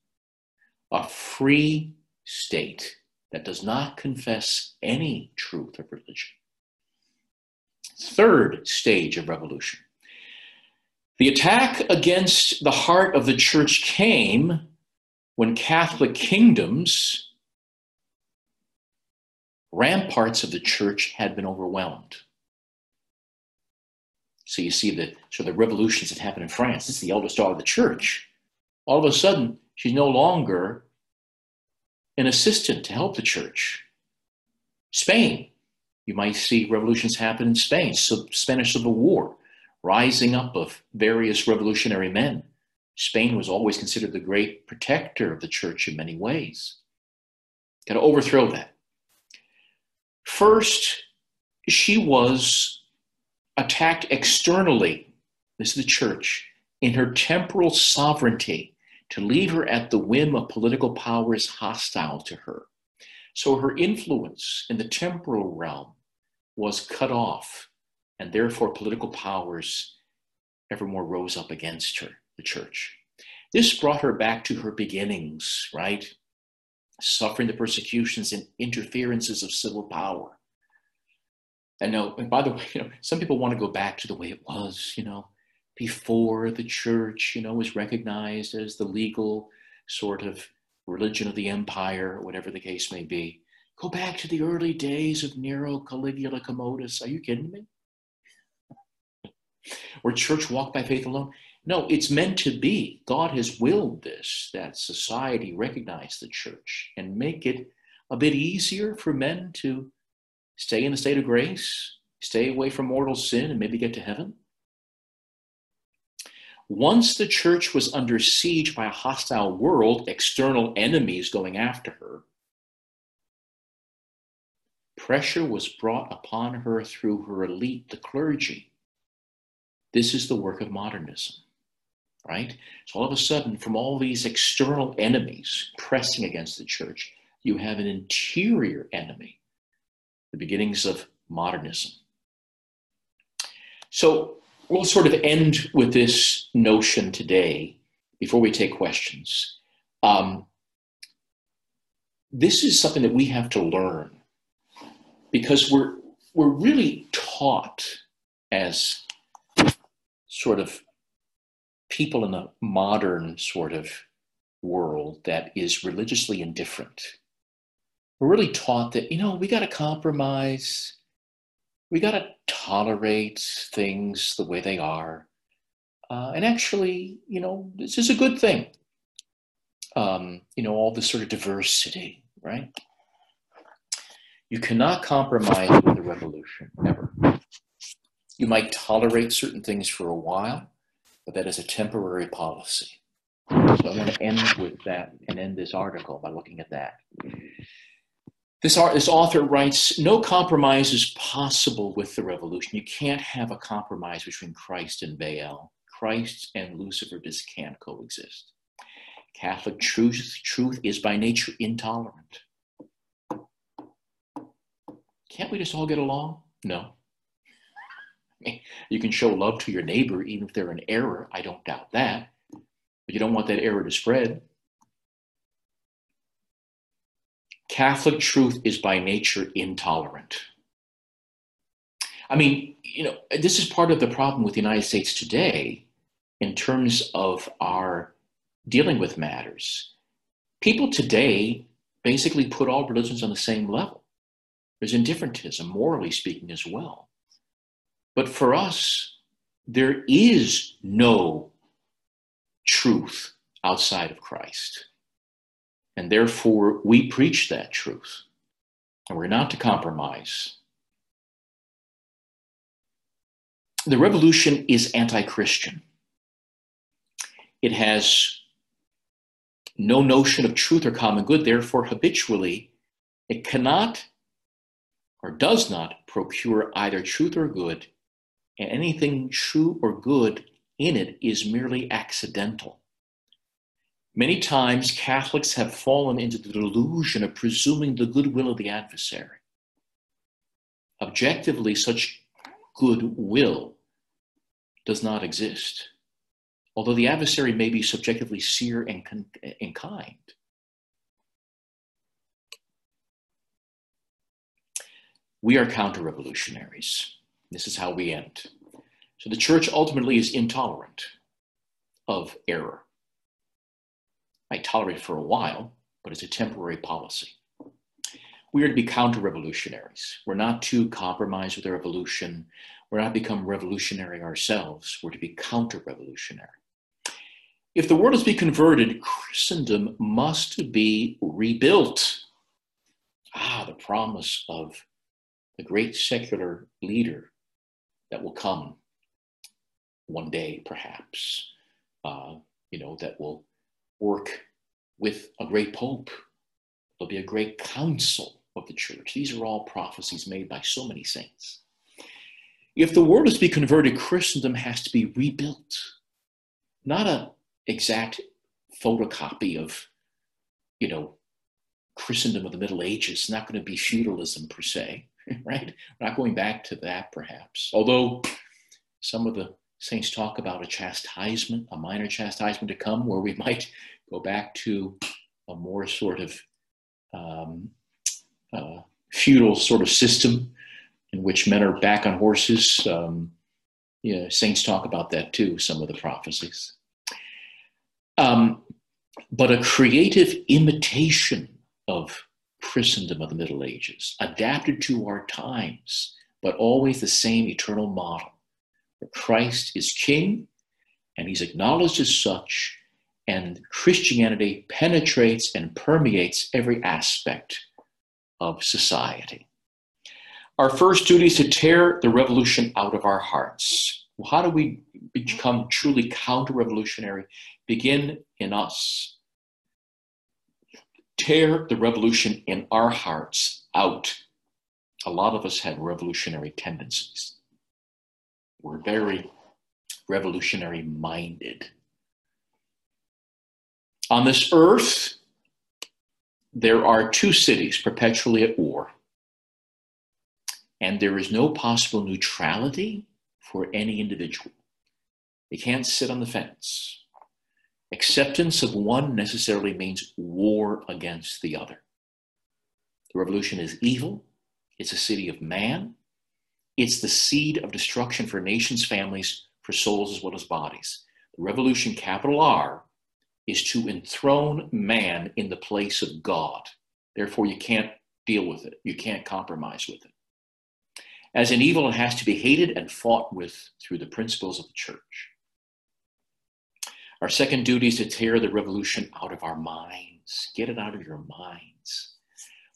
a free state that does not confess any truth of religion. Third stage of revolution. The attack against the heart of the church came when Catholic kingdoms, ramparts of the church had been overwhelmed. So you see the of the revolutions that happened in France. It's the eldest daughter of the church. All of a sudden, she's no longer an assistant to help the church. Spain, you might see revolutions happen in Spain, so Spanish Civil War, rising up of various revolutionary men. Spain was always considered the great protector of the church in many ways. Got to overthrow that. First, she was attacked externally, this is the church, in her temporal sovereignty to leave her at the whim of political powers hostile to her. So her influence in the temporal realm was cut off, and therefore political powers evermore rose up against her, the church. This brought her back to her beginnings, right? Suffering the persecutions and interferences of civil power. And no, and by the way, you know, some people want to go back to the way it was, you know, before the church, you know, was recognized as the legal sort of religion of the empire, whatever the case may be. Go back to the early days of Nero, Caligula, Commodus. Are you kidding me? or church walk by faith alone? No, it's meant to be. God has willed this, that society recognize the church and make it a bit easier for men to stay in the state of grace, stay away from mortal sin, and maybe get to heaven. Once the church was under siege by a hostile world, external enemies going after her, pressure was brought upon her through her elite, the clergy. This is the work of modernism, right? So all of a sudden, from all these external enemies pressing against the church, you have an interior enemy, the beginnings of modernism. So we'll sort of end with this notion today before we take questions. Um, this is something that we have to learn because we're we're really taught as sort of people in a modern sort of world that is religiously indifferent. We're really taught that, you know, we got to compromise, we got to tolerate things the way they are. Uh, and actually, you know, this is a good thing. Um, you know, all this sort of diversity, right? You cannot compromise with the revolution, ever. You might tolerate certain things for a while, but that is a temporary policy. So I want to end with that and end this article by looking at that. This, art, this author writes No compromise is possible with the revolution. You can't have a compromise between Christ and Baal. Christ and Lucifer just can't coexist. Catholic truth, truth is by nature intolerant. Can't we just all get along? No. You can show love to your neighbor even if they're in error. I don't doubt that. But you don't want that error to spread. Catholic truth is by nature intolerant. I mean, you know, this is part of the problem with the United States today in terms of our dealing with matters. People today basically put all religions on the same level. There's indifferentism, morally speaking, as well. But for us, there is no truth outside of Christ. And therefore, we preach that truth. And we're not to compromise. The revolution is anti Christian. It has no notion of truth or common good. Therefore, habitually, it cannot or does not procure either truth or good, and anything true or good in it is merely accidental. Many times, Catholics have fallen into the delusion of presuming the goodwill of the adversary. Objectively, such goodwill does not exist, although the adversary may be subjectively sincere and, and kind. We are counter revolutionaries. This is how we end. So the church ultimately is intolerant of error. Might tolerate for a while, but it's a temporary policy. We are to be counter revolutionaries. We're not to compromise with the revolution. We're not become revolutionary ourselves. We're to be counter revolutionary. If the world is to be converted, Christendom must be rebuilt. Ah, the promise of the great secular leader that will come one day, perhaps, uh, you know, that will work with a great pope. There'll be a great council of the church. These are all prophecies made by so many saints. If the world is to be converted, Christendom has to be rebuilt. Not a exact photocopy of, you know, Christendom of the Middle Ages. It's not going to be feudalism per se, right? We're not going back to that, perhaps. Although some of the saints talk about a chastisement, a minor chastisement to come, where we might go back to a more sort of um, uh, feudal sort of system in which men are back on horses. Um, saints talk about that too, some of the prophecies. Um, but a creative imitation of Christendom of the Middle Ages, adapted to our times, but always the same eternal model. That Christ is King, and he's acknowledged as such, and Christianity penetrates and permeates every aspect of society. Our first duty is to tear the revolution out of our hearts. Well, how do we become truly counter revolutionary? Begin in us tear the revolution in our hearts out. A lot of us have revolutionary tendencies. We're very revolutionary minded. On this earth, there are two cities perpetually at war, and there is no possible neutrality for any individual. They can't sit on the fence. Acceptance of one necessarily means war against the other. The revolution is evil, It's a city of man. It's the seed of destruction for nations, families, for souls as well as bodies. The revolution, capital R, is to enthrone man in the place of God. Therefore, you can't deal with it, you can't compromise with it. As an evil, it has to be hated and fought with through the principles of the church. Our second duty is to tear the revolution out of our minds. Get it out of your minds.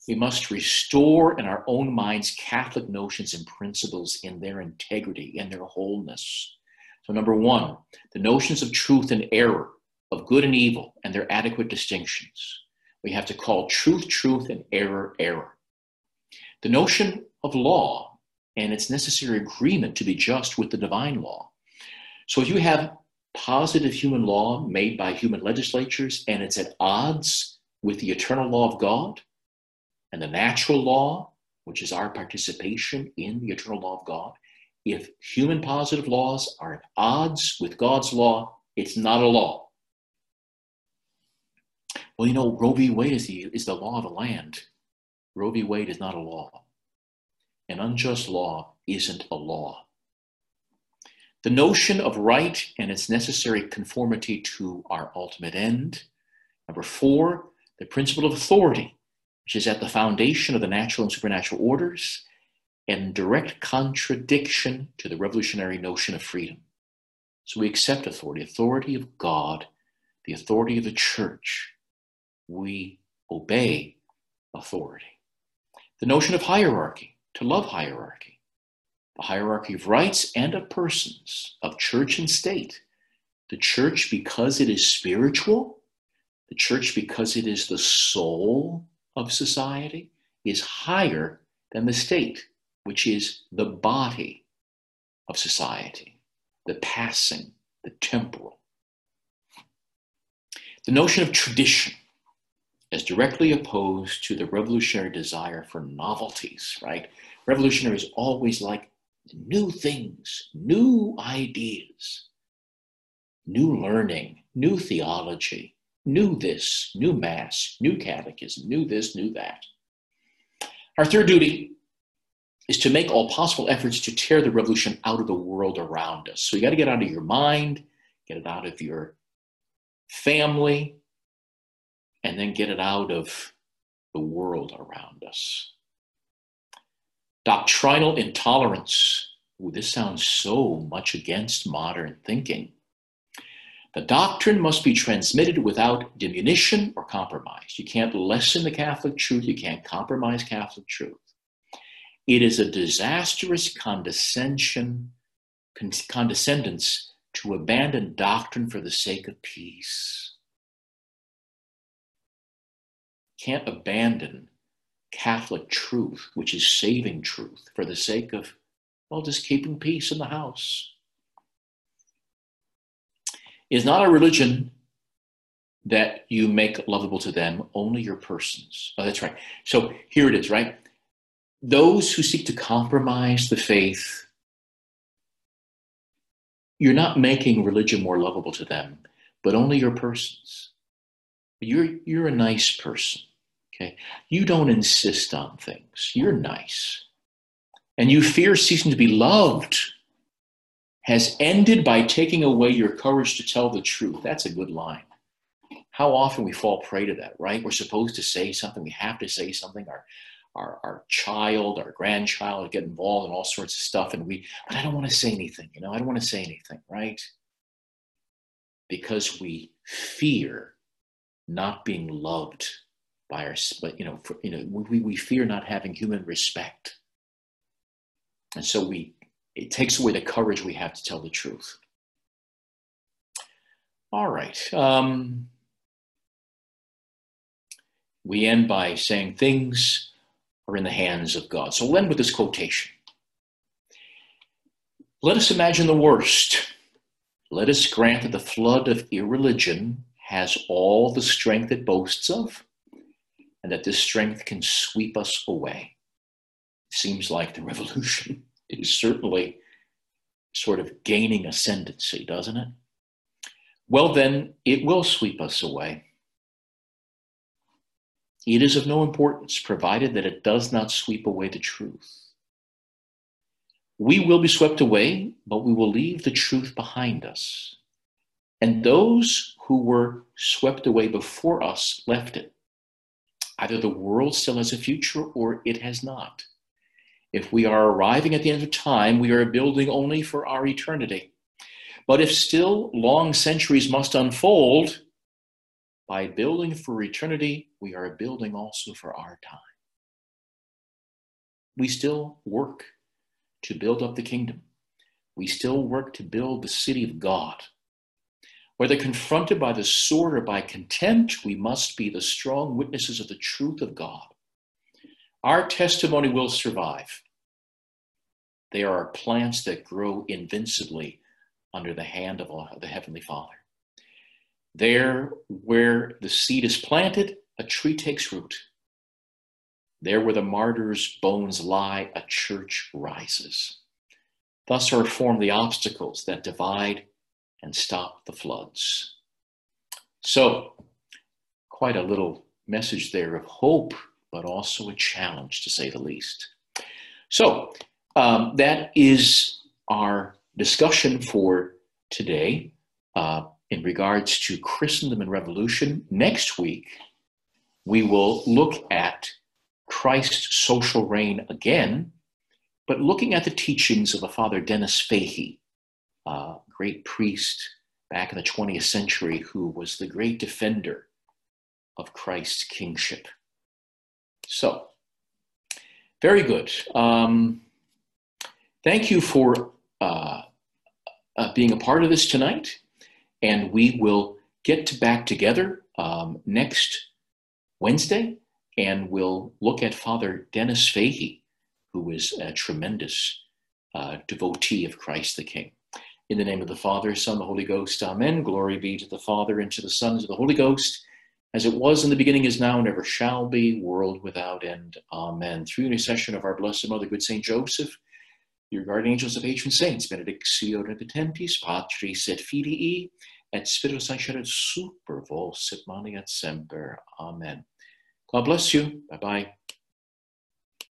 We must restore in our own minds Catholic notions and principles in their integrity, in their wholeness. So, number one, the notions of truth and error, of good and evil, and their adequate distinctions. We have to call truth truth and error error. The notion of law and its necessary agreement to be just with the divine law. So, if you have positive human law made by human legislatures and it's at odds with the eternal law of God and the natural law, which is our participation in the eternal law of God, if human positive laws are at odds with God's law, it's not a law. Well, you know, Roe v. Wade is the, is the law of the land. Roe v. Wade is not a law. An unjust law isn't a law. The notion of right and its necessary conformity to our ultimate end. Number four, the principle of authority, which is at the foundation of the natural and supernatural orders and direct contradiction to the revolutionary notion of freedom. So we accept authority, authority of God, the authority of the church. We obey authority. The notion of hierarchy, to love hierarchy the hierarchy of rights and of persons, of church and state. The church, because it is spiritual, the church, because it is the soul of society, is higher than the state, which is the body of society, the passing, the temporal. The notion of tradition is directly opposed to the revolutionary desire for novelties, right? Revolutionaries always like new things, new ideas, new learning, new theology, new this, new mass, new catechism, new this, new that. Our third duty is to make all possible efforts to tear the revolution out of the world around us. So you got to get out of your mind, get it out of your family, and then get it out of the world around us. Doctrinal intolerance. Ooh, this sounds so much against modern thinking. The doctrine must be transmitted without diminution or compromise. You can't lessen the Catholic truth, you can't compromise Catholic truth. It is a disastrous condescension, condescendence to abandon doctrine for the sake of peace. Can't abandon Catholic truth, which is saving truth, for the sake of, well, just keeping peace in the house. Is not a religion that you make lovable to them, only your persons. Oh, that's right. So here it is, right? Those who seek to compromise the faith, you're not making religion more lovable to them, but only your persons. You're, you're a nice person. Okay. You don't insist on things. You're nice. And you fear ceasing to be loved has ended by taking away your courage to tell the truth. That's a good line. How often we fall prey to that, right? We're supposed to say something. We have to say something. Our, our, our child, our grandchild get involved in all sorts of stuff. And we, but I don't want to say anything. You know, I don't want to say anything, right? Because we fear not being loved by our, but you know, for, you know, we, we fear not having human respect, and so we it takes away the courage we have to tell the truth. All right. Um, we end by saying things are in the hands of God. So we'll end with this quotation. Let us imagine the worst. Let us grant that the flood of irreligion has all the strength it boasts of and that this strength can sweep us away. Seems like the revolution is certainly sort of gaining ascendancy, doesn't it? Well, then, it will sweep us away. It is of no importance, provided that it does not sweep away the truth. We will be swept away, but we will leave the truth behind us. And those who were swept away before us left it. Either the world still has a future or it has not. If we are arriving at the end of time, we are building only for our eternity. But if still long centuries must unfold, by building for eternity, we are building also for our time. We still work to build up the kingdom. We still work to build the city of God. Whether confronted by the sword or by contempt, we must be the strong witnesses of the truth of God. Our testimony will survive. They are plants that grow invincibly under the hand of the Heavenly Father. There, where the seed is planted, a tree takes root. There where the martyr's bones lie, a church rises. Thus are formed the obstacles that divide and stop the floods. So, quite a little message there of hope, but also a challenge to say the least. So, um, that is our discussion for today uh, in regards to Christendom and revolution. Next week, we will look at Christ's social reign again, but looking at the teachings of a Father Dennis Fahey, a great priest back in the 20th century who was the great defender of Christ's kingship. So, very good. Um, thank you for uh, uh, being a part of this tonight, and we will get back together um, next Wednesday and we'll look at Father Dennis Fahey, who is a tremendous uh, devotee of Christ the King. In the name of the Father, Son, the Holy Ghost, Amen. Glory be to the Father, and to the Son, and to the Holy Ghost, as it was in the beginning, is now, and ever shall be, world without end. Amen. Through the intercession of our Blessed Mother, good Saint Joseph, your guardian angels of patron saints, benedictio repetentes, Patris et Filii, et Spiritus Sancti super vos et maneat semper. Amen. God bless you. Bye bye.